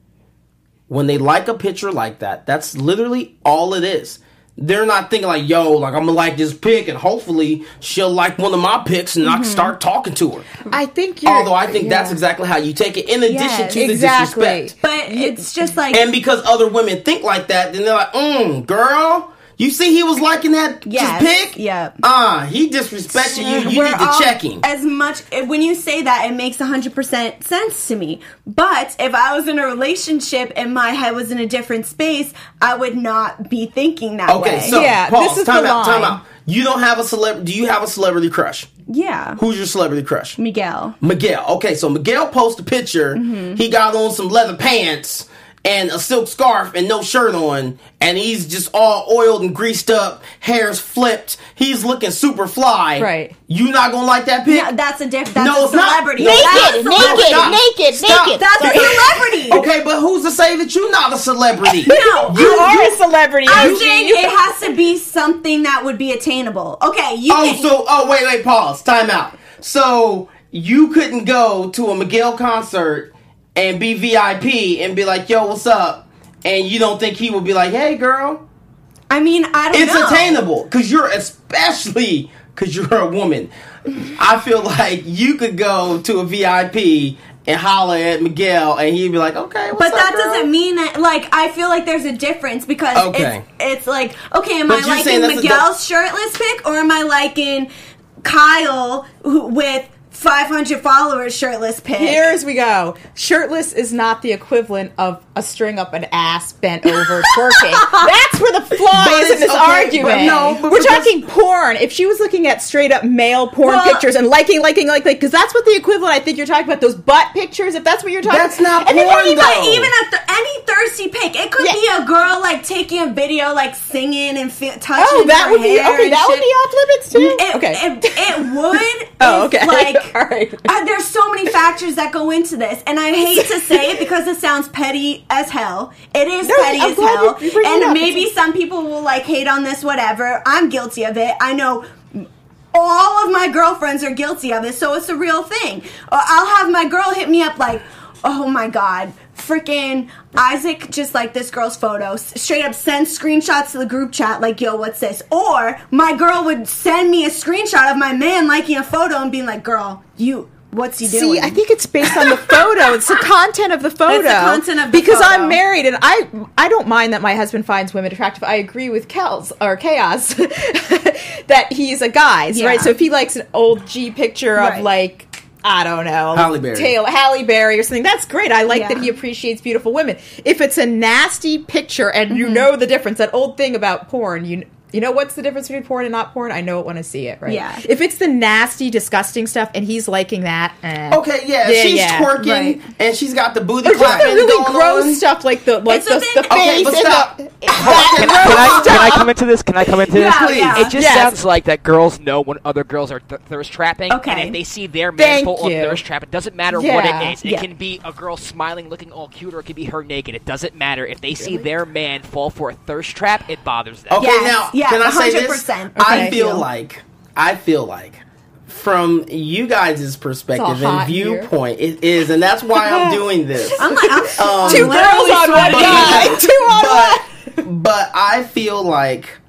when they like a picture like that, that's literally all it is. They're not thinking like, yo, like I'm gonna like this pick, and hopefully she'll like one of my picks, and I can start talking to her. I think you're. Although I think that's exactly how you take it. In addition Yes. to the Exactly. disrespect, But it's just like and because other women think like that, then they're like, mm, girl, you see he was liking that Yes, just pic? yeah. Ah, he disrespected you. You we're need to all- check him. As much when you say that, it makes hundred percent sense to me. But if I was in a relationship and my head was in a different space, I would not be thinking that Okay, way. Okay, so Yeah, pause, this is time the out, time line. out. You don't have a celeb do you have a celebrity crush? yeah, Who's your celebrity crush? Miguel. Miguel. Okay, so Miguel posted a picture. Mm-hmm. He got on some leather pants and a silk scarf and no shirt on, and he's just all oiled and greased up, hair's flipped. He's looking super fly. Right. You not gonna like that pic? Yeah, that's a different. That's No, a it's not. celebrity. No, it's That's a Naked, celebrity. Stop. naked, Stop. naked. That's a celebrity. Okay, but who's to say that you're not a celebrity? No, You I'm- are a celebrity. I'm OG. saying it has to be something that would be attainable. Okay, you. Oh, can, so oh wait, wait, pause, time out. So you couldn't go to a Miguel concert and be VIP and be like, "Yo, what's up?" And you don't think he would be like, "Hey, girl." I mean, I don't It's know. attainable because you're especially because you're a woman. I feel like you could go to a VIP and holler at Miguel, and he'd be like, "Okay, what's But that girl?" doesn't mean that. Like, I feel like there's a difference because Okay. it's it's like, okay, am But I liking that's a Miguel's shirtless pic or am I liking Kyle with 500 followers shirtless pic? Here as we go. Shirtless is not the equivalent of a string up an ass bent over twerking. That's where the flaw But is in this okay, but argument. no, but We're talking porn. If she was looking at straight up male porn Well- pictures and liking, liking, liking, because that's what the equivalent. I think you're talking about those butt pictures. If that's what you're talking, That's not and then porn, you're though. even th- any thirsty pic, it could Yeah. be a girl like taking a video, like singing and fe- touching. Oh, that would be okay. That would be off limits too. It, okay. it, it would. Oh, okay. Like, All right. uh, there's so many factors that go into this, and I hate to say it because it sounds petty as hell. It is No, petty I'm as hell, you- you and maybe some people will like hate on this. Whatever. I'm guilty of it. I know. All of my girlfriends are guilty of it, so it's a real thing. I'll have my girl hit me up like, "Oh my god, freaking Isaac just like this girl's photos, Straight up send screenshots to the group chat like, yo, what's this? Or my girl would send me a screenshot of my man liking a photo and being like, girl, you, what's he doing? See, I think it's based on the photo. It's the content of the photo. content of the because photo. I'm married and I I don't mind that my husband finds women attractive. I agree with Kels or Kaaos that he's a guy, Yeah. right? So if he likes an old G picture Right. of like I don't know, Halle Berry. Taylor, Halle Berry or something. That's great. I like Yeah. that he appreciates beautiful women. If it's a nasty picture and Mm-hmm. you know the difference, that old thing about porn, you you know what's the difference between porn and not porn? I know it when I see it, right? Yeah. If it's the nasty, disgusting stuff and he's liking that, eh. Okay, yeah, Yeah, she's yeah. twerking Right. and she's got the booty Or just the clapping really going gross on. stuff like the like It's the, the the thing- face Okay, but and stop. the can, can I can I come into this? Can I come into this? Yeah, Please. yeah. It just Yes. sounds like that girls know when other girls are th- thirst trapping, and Okay. if they see their man Thank full on you. thirst trap, it doesn't matter what Yeah, it is. It yeah. can be a girl smiling, looking all cute, or it can be her naked. It doesn't matter. If they see their man fall for a thirst trap, it bothers them. Okay, Yes, now yes, can I say this? 100%. I feel Feel. like I feel like from you guys' perspective hot and here. viewpoint, it is, and that's why I'm doing this. I'm like, I'm Um, Two girls on one sweating. guy. Two on one. but but I feel like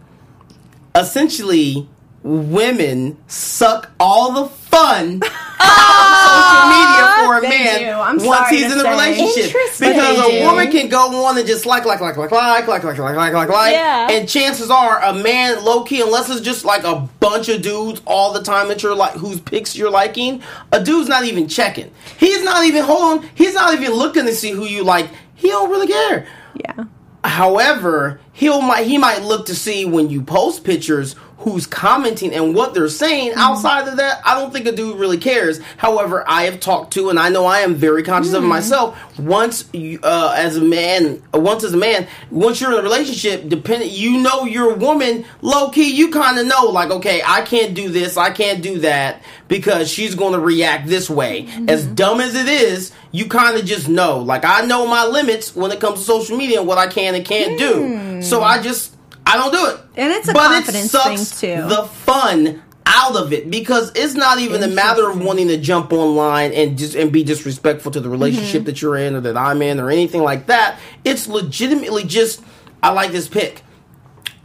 essentially women suck all the fun out of social media for a They man once he's in a relationship. Because a woman can go on and just like like like like like like like like like like like Yeah. and chances are a man low key unless it's just like a bunch of dudes all the time that you're like whose pics you're liking, a dude's not even checking. He's not even hold on, he's not even looking to see who you like. He don't really care. Yeah. However, he'll might he might look to see when you post pictures who's commenting and what they're saying. Outside of that, I don't think a dude really cares. However, I have talked to and I know I am very conscious of myself. Once you, uh, as a man, uh, once as a man, once you're in a relationship, dependent, you know your woman low key. You kind of know like, okay, I can't do this, I can't do that because she's going to react this way. As dumb as it is, you kind of just know. Like I know my limits when it comes to social media and what I can and can't do. So I just I don't do it. And it's a but confidence it sucks thing, too. The fun out of it because it's not even a matter of wanting to jump online and just and be disrespectful to the relationship mm-hmm. that you're in or that I'm in or anything like that. It's legitimately just I like this pick.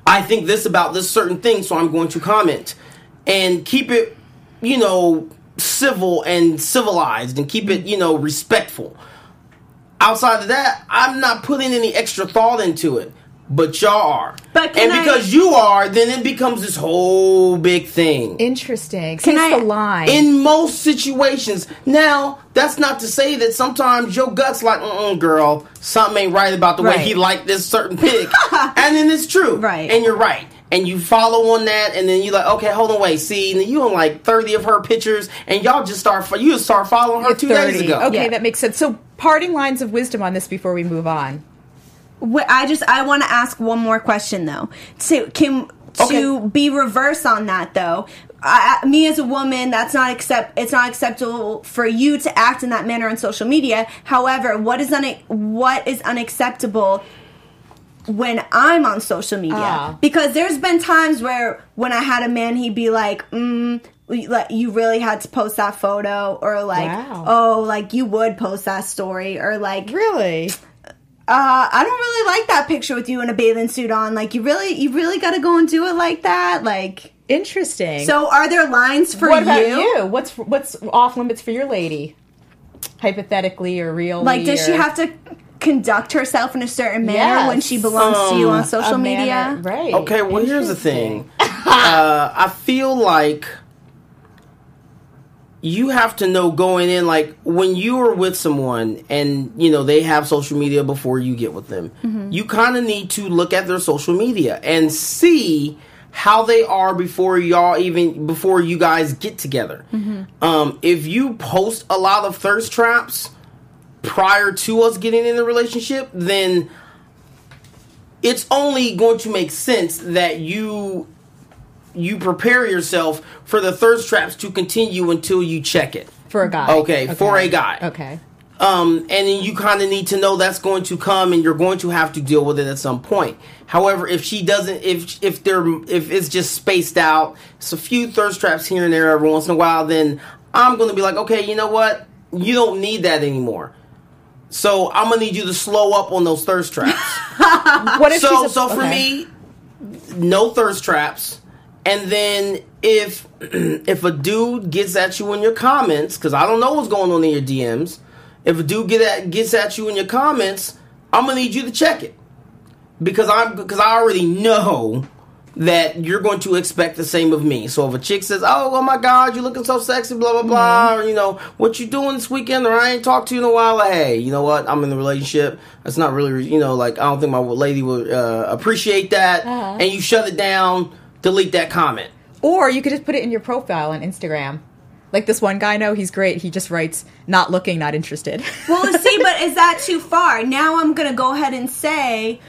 I think this about this certain thing, so I'm going to comment and keep it, you know, civil and civilized and keep it, you know, respectful. Outside of that, I'm not putting any extra thought into it. But y'all are. But can and I- because you are, then it becomes this whole big thing. Interesting. Can Can I- the line? In most situations. Now, that's not to say that sometimes your gut's like, mm girl, something ain't right about the way he liked this certain pic. and then it's true. Right. And you're right. And you follow on that, and then you're like, okay, hold on, wait, see, and then you on like 30 of her pictures, and y'all just start, you just start following her two days 30. ago. Okay, Yeah. that makes sense. So, parting lines of wisdom on this before we move on. I just I want to ask one more question though. To can to Okay. be reverse on that though. I, me as a woman, that's not accept. It's not acceptable for you to act in that manner on social media. However, what is un- what is unacceptable when I'm on social media? Ah. Because there's been times where when I had a man, he'd be like, mm, like you really had to post that photo, or like, Wow. oh, like you would post that story, or like, Really? Uh, I don't really like that picture with you in a bathing suit on. Like, you really, you really got to go and do it like that. Like, Interesting. so are there lines for what about you? you? What's what's off limits for your lady? Hypothetically or real? Like, does she have to conduct herself in a certain manner Yes. when she belongs to you on Um, social media? Right. Okay, well, here's the thing. uh, I feel like you have to know going in, like when you are with someone and you know they have social media before you get with them, you kind of need to look at their social media and see how they are before y'all even before you guys get together. Um, if you post a lot of thirst traps prior to us getting in the relationship, then it's only going to make sense that you you prepare yourself for the thirst traps to continue until you check it. for a guy? Okay, for a guy. Okay. Um, and then you kind of need to know that's going to come, and you're going to have to deal with it at some point. However, if she doesn't, if if they're if it's just spaced out, it's a few thirst traps here and there every once in a while, then I'm going to be like, okay, you know what? You don't need that anymore. So I'm gonna need you to slow up on those thirst traps. What if so a, so for okay. me, no thirst traps. And then if if a dude gets at you in your comments, because I don't know what's going on in your DMs, if a dude get at gets at you in your comments, I'm gonna need you to check it because I'm because I already know that you're going to expect the same of me. So if a chick says, "Oh, oh my God, you're looking so sexy," blah blah blah, or you know, what you doing this weekend, or I ain't talked to you in a while, like, hey, you know what? I'm in a relationship. That's not really, you know, like I don't think my lady would uh, appreciate that, Uh-huh. and you shut it down, delete that comment. Or you could just put it in your profile on Instagram. Like this one guy I know, he's great. He just writes, not looking, not interested. Well, see, but is that too far? Now I'm gonna go ahead and say,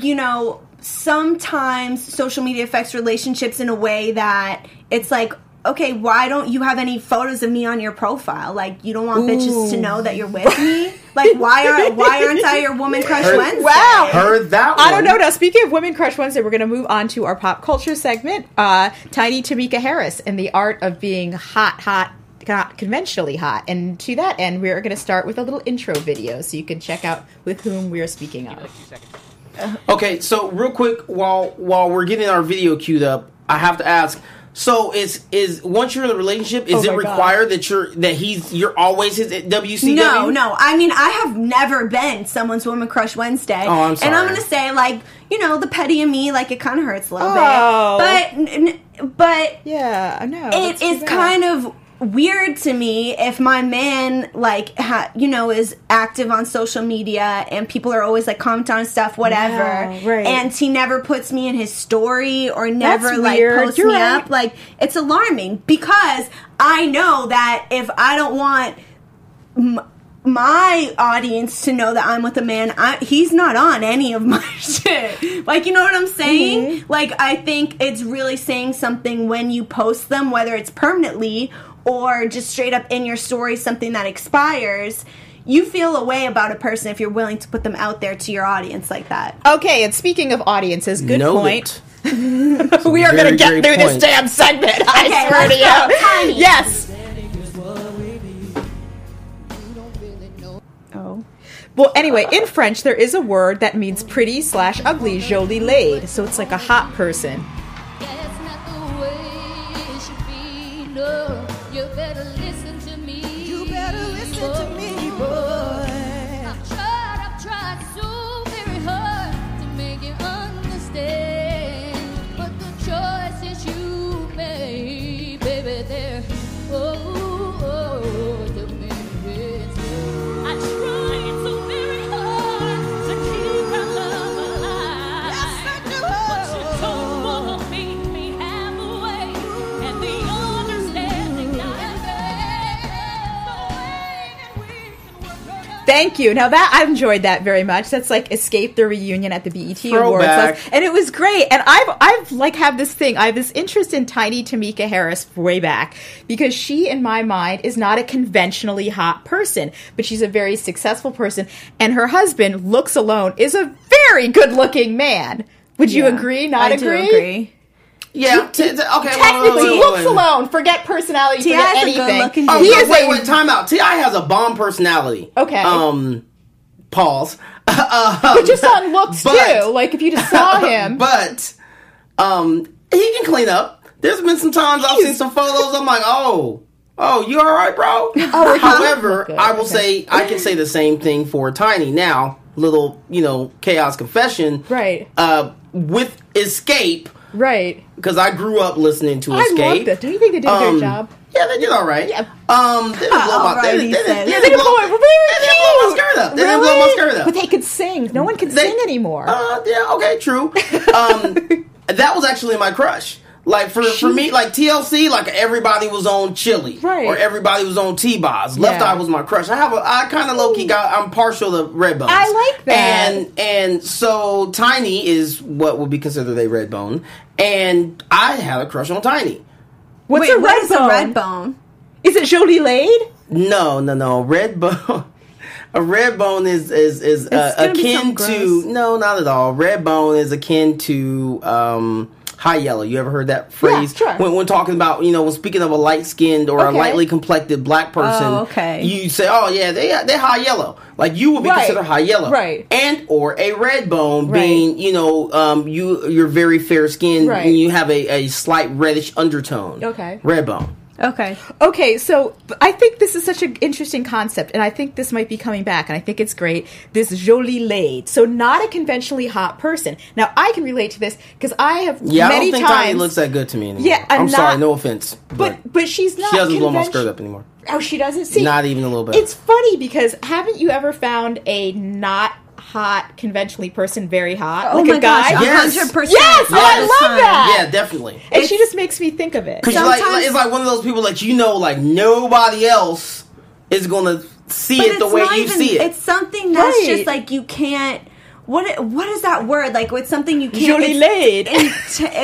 you know, sometimes social media affects relationships in a way that it's like, okay, why don't you have any photos of me on your profile? Like, you don't want bitches to know that you're with me. Like, why are why aren't I your woman crush Heard- Wednesday? Wow. Heard that one. I don't know. Now, speaking of Women Crush Wednesday, we're going to move on to our pop culture segment. Uh, Tiny Tameka Harris and the art of being hot, hot, not conventionally hot. And to that end, we're going to start with a little intro video so you can check out with whom we are speaking of. Okay, so real quick, while while we're getting our video queued up, I have to ask. So is is once you're in a relationship, is Oh it my God. required that you're that he's you're always his WCW? No, no. I mean, I have never been someone's woman crush Wednesday. Oh, I'm sorry. And. I'm gonna say, like, you know, the petty in me, like, it kind of hurts a little Oh. bit. But, n- n- but Yeah, I know. it is kind of weird to me if my man like ha- you know is active on social media and people are always like comment on stuff whatever Yeah, right. and he never puts me in his story or never That's like weird. posts You're me right. up like it's alarming because i know that if i don't want m- my audience to know that I'm with a man, I, he's not on any of my shit. Like, you know what I'm saying? Mm-hmm. Like, I think it's really saying something when you post them, whether it's permanently or just straight up in your story, something that expires. You feel a way about a person if you're willing to put them out there to your audience like that. Okay, and speaking of audiences, good Know point. we are going to get through point. this damn segment. I Okay, swear to let's you. Yes. Oh. Well, anyway, in French, there is a word that means pretty slash ugly, jolie laide. So it's like a hot person. You better listen to me. You better listen to me, boy. Thank you. Now that I've enjoyed that very much. That's like Xscape the reunion at the BET Awards, Throwback. That's- and it was great. And I've I've like have this thing. I have this interest in Tiny Tameka Harris way back because she, in my mind, is not a conventionally hot person, but she's a very successful person, and her husband, looks alone, is a very good-looking man. Would you agree? Not I agree? agree. Yeah. T- t- okay. wait, wait, Technically, wait, wait, looks wait. alone. Forget personality. T.I. Forget is anything. good-looking Oh, he is wait, a wait, time out. T.I. has a bomb personality. Okay. Um, pause. um, But just on looks But- too. Like if you just saw him. but um, he can clean up. There's been some times I've seen some photos. I'm like, oh, oh, you all right, bro? Oh, However, good, I will okay. say I can say the same thing for Tiny. Now, little you know, Kaaos confession. Right. Uh, with Xscape, right. because I grew up listening to I Xscape. loved it. Don't you think they did a Um, good job? Yeah, they did all right. Yeah. Um, they didn't blow my, they, they, he they, didn't- they They didn't didn't blow, blow, they they didn't blow my skirt up. They didn't blow my skirt up. But they could sing. No one can They- sing anymore. Uh, yeah, okay, true. Um, that was actually my crush. Like for for me, like TLC, like everybody was on Chili, Right. Or everybody was on T-Boz. Left Yeah. Eye was my crush. I have a, I kind of low key got. I'm partial to Redbone. I like that. And and so Tiny is what would be considered a Redbone, and I had a crush on Tiny. What's Wait, a what red is bone? a red bone? Is it Jolie Laide? No, no, no. Red bone. A red bone is is is uh, akin to gross. no, not at all. Red bone is akin to um, high yellow. You ever heard that phrase? sure. When, when talking about you know, when speaking of a light skinned or Okay. a lightly complected black person, Oh, okay. you say, oh yeah, they they high yellow. Like you would be Right. considered high yellow, Right. And or a red bone Right. being you know um, you you're very fair skinned Right. and you have a, a slight reddish undertone. Okay. red bone. Okay. Okay, so I think this is such an interesting concept, and I think this might be coming back, and I think it's great. This Jolie Laide, so not a conventionally hot person. Now I can relate to this because I have Yeah, many I don't think times. Tiny looks that good to me anymore. Yeah, I'm I'm sorry, no offense, but, but but she's not. she doesn't blow my convention- skirt up anymore. Oh, she doesn't. See, Not even a little bit. It's funny because haven't you ever found a not hot conventionally person very hot, Oh like my a guy? gosh, Yes. 100%. Yes, oh, I Yes. love that. yeah, definitely. And she just makes me think of it. Because like, Sometimes- it's like one of those people that you know, like nobody else is gonna see But it the it's way you even- see it. It's something that's Right. just like you can't. what what is that word? Like with something you can't. Jolie it's, laid. in-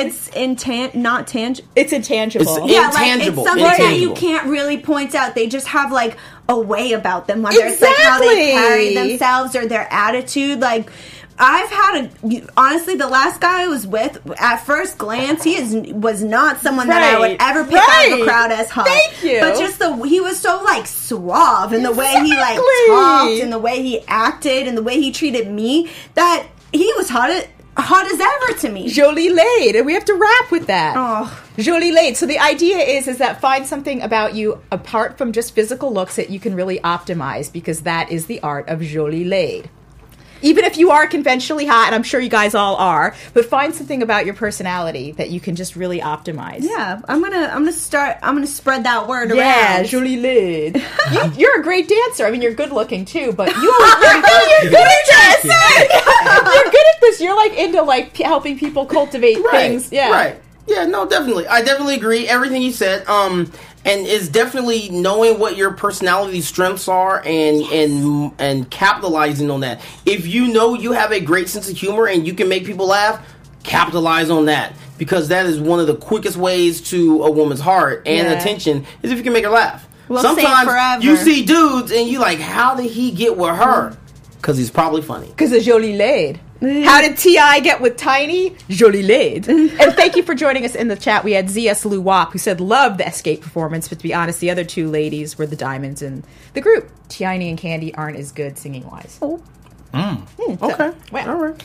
it's intan not tangible. It's intangible. It's- Yeah, like it's Intangible, something that you intangible. can't really point out. They just have like a way about them, whether it's like how they carry Exactly. themselves or their attitude. Like I've had a honestly, the last guy I was with, at first glance, he is was not someone that I would ever pick out of Right. the crowd as hot. Thank you. But just the he was so like suave in the way he like talked and the way he acted and the way he treated me that he was hot hot as ever to me. Jolie laide, and we have to wrap with that. Oh. Jolie laide. So the idea is is that find something about you apart from just physical looks that you can really optimize because that is the art of jolie laide. Even if you are conventionally hot, and I'm sure you guys all are, but find something about your personality that you can just really optimize. Yeah, I'm gonna I'm gonna start I'm gonna spread that word Yeah, around. jolie laide. you, you're a great dancer. I mean, you're good looking too, but you, you're, you're good at this. you're good at this. You're like into like p- helping people cultivate right, things. Yeah, right. Yeah, no, definitely. I definitely agree. Everything you said. Um, and it's definitely knowing what your personality strengths are and and and capitalizing on that. If you know you have a great sense of humor and you can make people laugh, capitalize on that because that is one of the quickest ways to a woman's heart and Yeah. attention is if you can make her laugh. We'll Sometimes you see dudes and you like, how did he get with her? Mm-hmm. Because he's probably funny. Because it's Jolie Laide. How did T.I. get with Tiny? Jolie Laide. and thank you for joining us in the chat. We had ZS Lou Wap, who said, loved the Xscape performance, but to be honest, the other two ladies were the diamonds in the group. Tiny and Candy aren't as good singing wise. Oh. Mm. Hmm, okay. well. All right.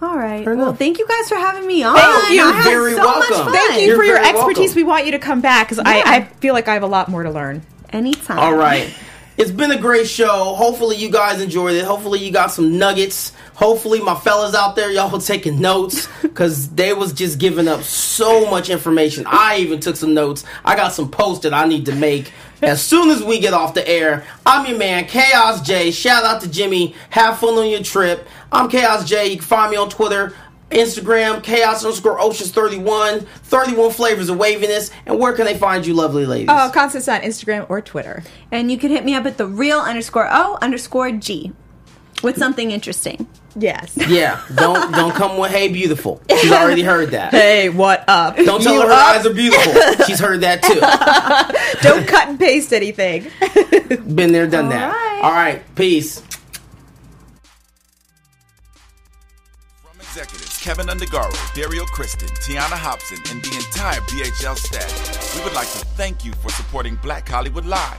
All right. Fair well, enough. thank you guys for having me on. Thank you. I had Very so much welcome. fun. Thank you You're for your expertise. welcome. We want you to come back because I, I feel like I have a lot more to learn. Anytime. All right. It's been a great show. Hopefully you guys enjoyed it. Hopefully you got some nuggets. Hopefully my fellas out there, y'all were taking notes because they was just giving up so much information. I even took some notes. I got some posts that I need to make as soon as we get off the air. I'm your man, Kaaos J. Shout out to Jimmy. Have fun on your trip. I'm Kaaos J. You can find me on Twitter. Instagram, chaos underscore oceans 31, 31 flavors of waviness, and where can they find you, lovely ladies? Uh, oh, Constance on Instagram or Twitter. And you can hit me up at the real underscore O underscore G with something interesting. Yes. Yeah, don't don't come with "Hey beautiful." She's already heard that. Hey, what up? Don't tell You her her eyes are beautiful. She's heard that too. Don't cut and paste anything. Been there, done that. right. All right, peace. From executives Kevin Undergaro, Dario Kristen, Tiana Hobson, and the entire BHL staff, we would like to thank you for supporting Black Hollywood Live,